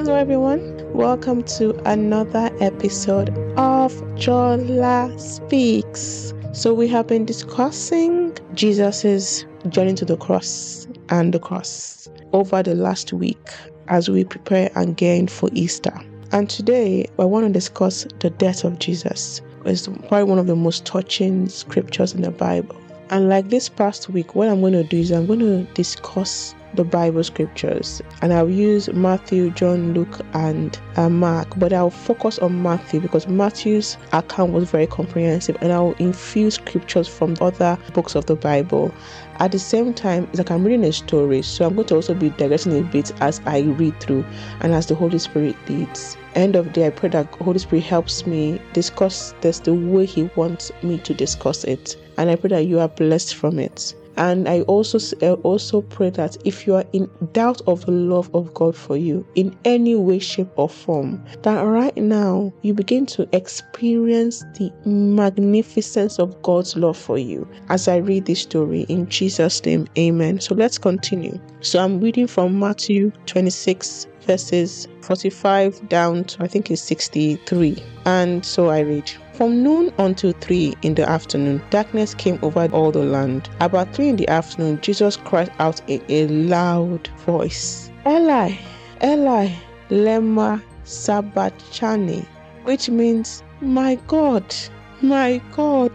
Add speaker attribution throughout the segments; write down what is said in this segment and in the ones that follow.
Speaker 1: Hello, everyone. Welcome to another episode of Jola Speaks. So, we have been discussing Jesus's journey to the cross and the cross over the last week as we prepare and gain for Easter. And today, I want to discuss the death of Jesus. It's probably one of the most touching scriptures in the Bible. And like this past week, what I'm going to do is I'm going to discuss the Bible scriptures and I'll use Matthew, John, Luke, and uh, Mark, but I'll focus on Matthew because Matthew's account was very comprehensive and I'll infuse scriptures from other books of the Bible. At the same time, it's like I'm reading a story, so I'm going to also be digressing a bit as I read through and as the Holy Spirit leads. End of day, I pray that Holy Spirit helps me discuss this the way He wants me to discuss it, and I pray that you are blessed from it. And I also eh, also pray that if you are in doubt of the love of God for you in any way, shape, or form, that right now you begin to experience the magnificence of God's love for you. As I read this story in Jesus' name, Amen. So let's continue. So I'm reading from Matthew 26 verses 45 down to I think it's 63. And so I read. From noon until three in the afternoon, darkness came over all the land. About three in the afternoon, Jesus cried out in a loud voice, Eli, Eli, lema sabachthani, which means, My God, my God,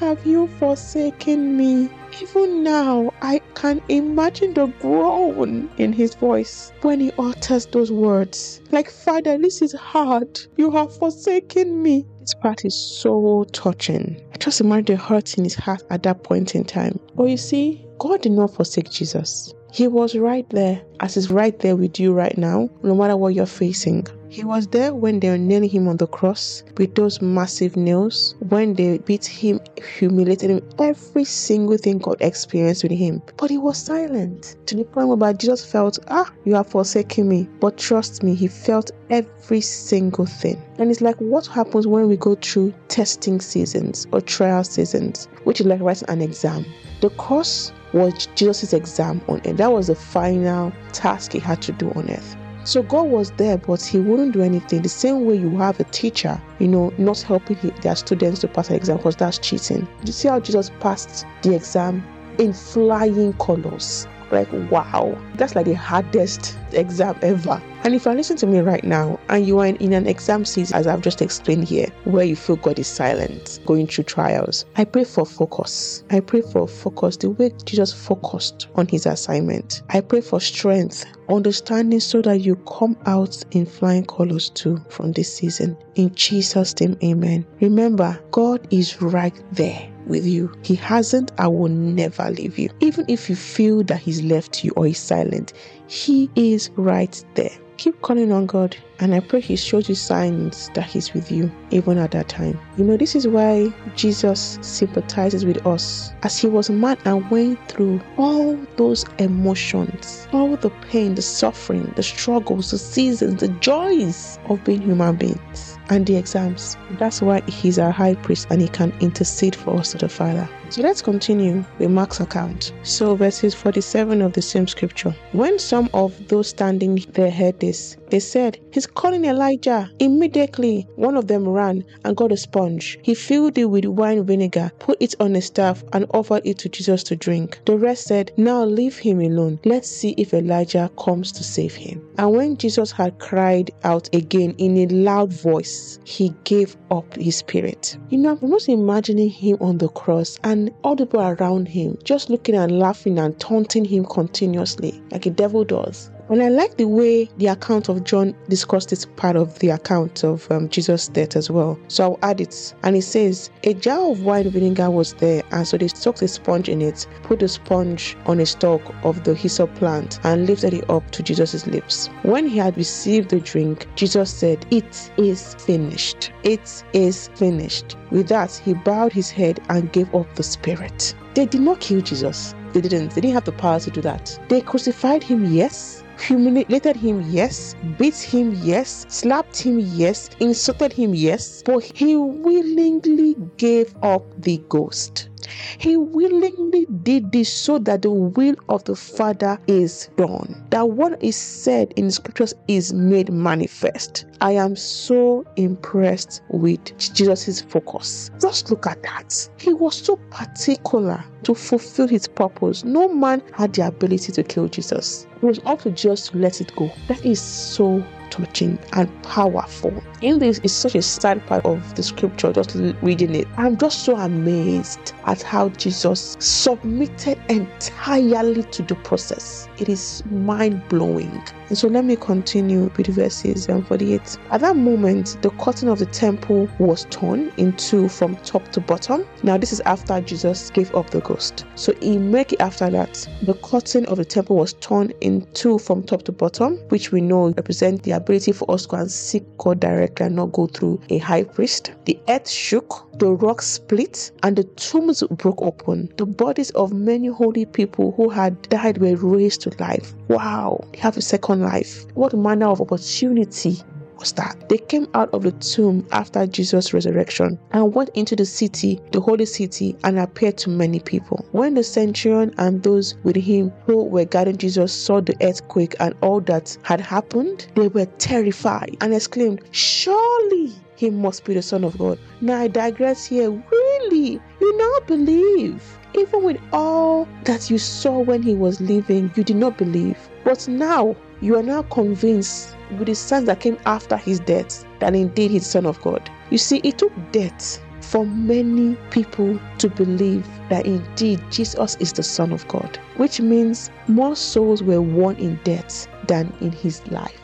Speaker 1: have you forsaken me? Even now, I can imagine the groan in his voice when he utters those words. Like, Father, this is hard. You have forsaken me. Part is so touching. I just imagine the hurt in his heart at that point in time. But you see, God did not forsake Jesus. He was right there, as He's right there with you right now, no matter what you're facing. He was there when they were nailing him on the cross with those massive nails, when they beat him, humiliated him, every single thing God experienced with him. But he was silent to the point where Jesus felt, ah, you have forsaken me. But trust me, he felt every single thing. And it's like what happens when we go through testing seasons or trial seasons, which is like writing an exam. The cross was Jesus' exam on earth. That was the final task he had to do on earth. So God was there, but He wouldn't do anything. The same way you have a teacher, you know, not helping their students to pass an exam because that's cheating. You see how Jesus passed the exam in flying colors like wow that's like the hardest exam ever. And if you're listening to me right now and you are in, in, an exam season as i've just explained here where you feel god is silent going through trials i pray for focus. I pray for focus the way jesus focused on his assignment. I pray for strength understanding so that you come out in flying colors too from this season. In jesus name amen. Remember god is right there with you. He hasn't I will never leave you. Even if you feel that He's left you or He's silent, He is right there. Keep calling on God, and I pray He shows you signs that He's with you, even at that time. You know, this is why Jesus sympathizes with us as He was man and went through all those emotions, all the pain, the suffering, the struggles, the seasons, the joys of being human beings and the exams. That's why he's our high priest and he can intercede for us to the Father. So let's continue with Mark's account. So, verses 47 of the same scripture. When some of those standing there heard this, they said, He's calling Elijah. Immediately, one of them ran and got a sponge. He filled it with wine vinegar, put it on a staff, and offered it to Jesus to drink. The rest said, Now leave him alone. Let's see if Elijah comes to save him. And when Jesus had cried out again in a loud voice, he gave up his spirit. You know, I'm just imagining him on the cross and and all the people around him just looking and laughing and taunting him continuously, like a devil does. And I like the way the account of John discussed this part of the account of um, Jesus' death as well. So I'll add it. And it says, A jar of wine vinegar was there, and so they soaked a sponge in it, put the sponge on a stalk of the hyssop plant, and lifted it up to Jesus' lips. When he had received the drink, Jesus said, It is finished. It is finished. With that, he bowed his head and gave up the spirit. They did not kill Jesus. They didn't. They didn't have the power to do that. They crucified him, yes humiliated him, yes, beat him, yes, slapped him, yes, insulted him, yes, but he willingly gave up the ghost. He willingly did this so that the will of the Father is done. That what is said in the scriptures is made manifest. I am so impressed with Jesus' focus. Just look at that. He was so particular to fulfill his purpose. No man had the ability to kill Jesus. It was up to Jesus to let it go. That is so touching and powerful. In this is such a sad part of the scripture, just reading it. I'm just so amazed at how Jesus submitted entirely to the process. It is mind blowing. And so let me continue with verses um, 48. At that moment, the curtain of the temple was torn in two from top to bottom. Now, this is after Jesus gave up the ghost. So, immediately after that, the curtain of the temple was torn in two from top to bottom, which we know represent the ability for us to go and seek God directly and not go through a high priest. The earth shook, the rocks split, and the tombs broke open. The bodies of many holy people who had died were raised to life. Wow, they have a second life. What manner of opportunity was that? They came out of the tomb after Jesus' resurrection and went into the city, the holy city, and appeared to many people. When the centurion and those with him who were guarding Jesus saw the earthquake and all that had happened, they were terrified and exclaimed, Surely he must be the Son of God. Now I digress here. Really? You now believe? Even with all that you saw when he was living, you did not believe. But now you are now convinced with the signs that came after his death that indeed he's Son of God. You see, it took death for many people to believe that indeed Jesus is the Son of God, which means more souls were won in death than in his life.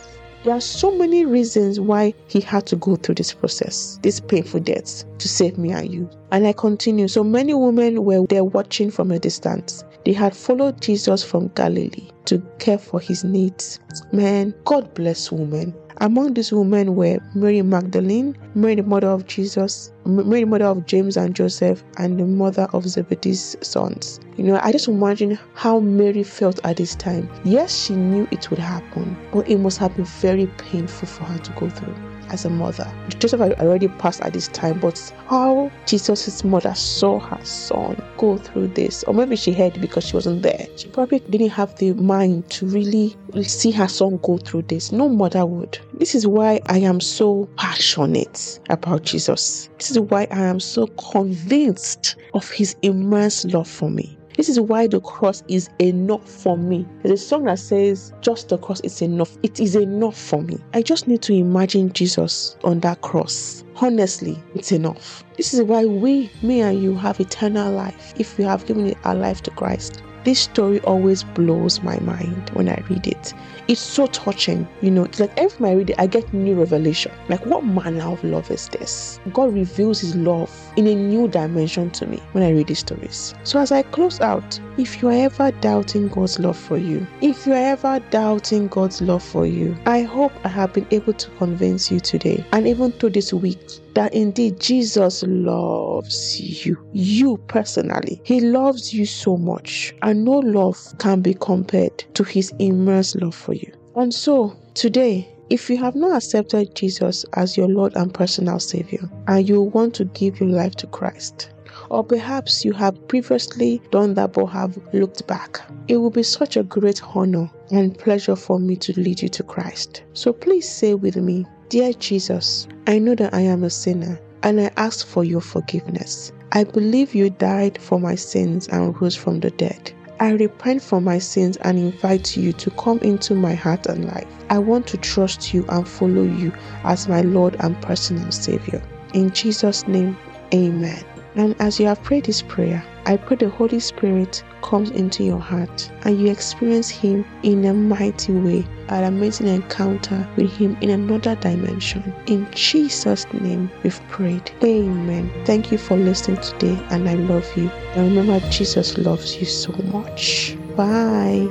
Speaker 1: There are so many reasons why he had to go through this process, this painful death, to save me and you. And I continue. So many women were there watching from a distance. They had followed Jesus from Galilee to care for his needs. Man, God bless women. Among these women were Mary Magdalene, Mary the mother of Jesus, Mary the mother of James and Joseph, and the mother of Zebedee's sons. You know, I just imagine how Mary felt at this time. Yes, she knew it would happen, but it must have been very painful for her to go through as a mother. Joseph had already passed at this time, but how Jesus' mother saw her son go through this, or maybe she heard because she wasn't there. She probably didn't have the mind to really see her son go through this. No mother would. This is why I am so passionate about Jesus. This is why I am so convinced of his immense love for me. This is why the cross is enough for me. There's a song that says, Just the cross is enough. It is enough for me. I just need to imagine Jesus on that cross. Honestly, it's enough. This is why we, me and you, have eternal life if we have given our life to Christ. This story always blows my mind when I read it. It's so touching, you know. It's like every time I read it, I get new revelation. Like, what manner of love is this? God reveals His love in a new dimension to me when I read these stories. So, as I close out, if you are ever doubting God's love for you, if you are ever doubting God's love for you, I hope I have been able to convince you today and even through this week that indeed Jesus loves you, you personally. He loves you so much, and no love can be compared to his immense love for you. And so, today, if you have not accepted Jesus as your Lord and personal Savior, and you want to give your life to Christ, or perhaps you have previously done that but have looked back. It will be such a great honor and pleasure for me to lead you to Christ. So please say with me, Dear Jesus, I know that I am a sinner and I ask for your forgiveness. I believe you died for my sins and rose from the dead. I repent for my sins and invite you to come into my heart and life. I want to trust you and follow you as my Lord and personal Savior. In Jesus' name, amen. And as you have prayed this prayer, I pray the Holy Spirit comes into your heart and you experience Him in a mighty way, an amazing encounter with Him in another dimension. In Jesus' name, we've prayed. Amen. Thank you for listening today, and I love you. And remember, Jesus loves you so much. Bye.